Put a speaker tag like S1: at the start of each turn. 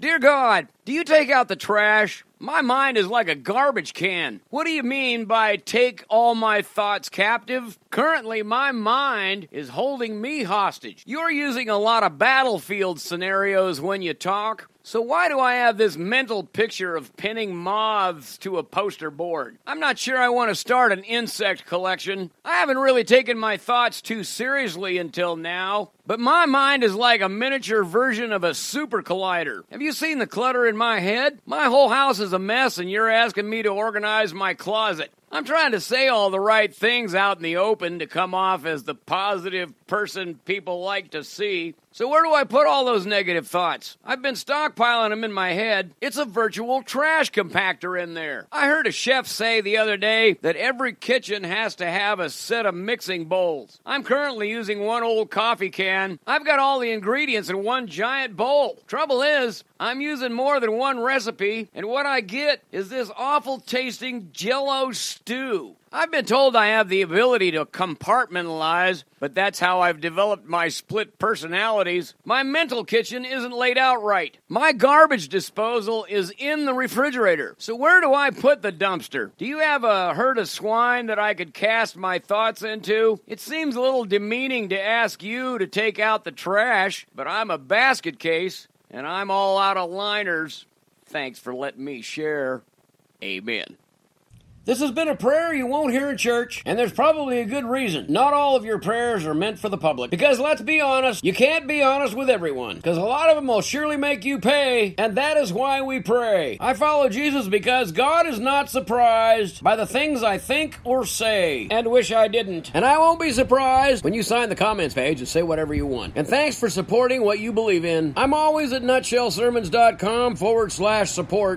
S1: Dear God, do you take out the trash? My mind is like a garbage can. What do you mean by take all my thoughts captive? Currently, my mind is holding me hostage. You're using a lot of battlefield scenarios when you talk. So, why do I have this mental picture of pinning moths to a poster board? I'm not sure I want to start an insect collection. I haven't really taken my thoughts too seriously until now, but my mind is like a miniature version of a super collider. Have you seen the clutter in my head? My whole house is a mess, and you're asking me to organize my closet. I'm trying to say all the right things out in the open to come off as the positive person people like to see. So, where do I put all those negative thoughts? I've been stockpiling them in my head. It's a virtual trash compactor in there. I heard a chef say the other day that every kitchen has to have a set of mixing bowls. I'm currently using one old coffee can. I've got all the ingredients in one giant bowl. Trouble is, I'm using more than one recipe, and what I get is this awful tasting jello stew. I've been told I have the ability to compartmentalize, but that's how I've developed my split personalities. My mental kitchen isn't laid out right. My garbage disposal is in the refrigerator. So where do I put the dumpster? Do you have a herd of swine that I could cast my thoughts into? It seems a little demeaning to ask you to take out the trash, but I'm a basket case and I'm all out of liners. Thanks for letting me share. Amen. This has been a prayer you won't hear in church, and there's probably a good reason. Not all of your prayers are meant for the public. Because let's be honest, you can't be honest with everyone. Because a lot of them will surely make you pay, and that is why we pray. I follow Jesus because God is not surprised by the things I think or say, and wish I didn't. And I won't be surprised when you sign the comments page and say whatever you want. And thanks for supporting what you believe in. I'm always at nutshellsermons.com forward slash support.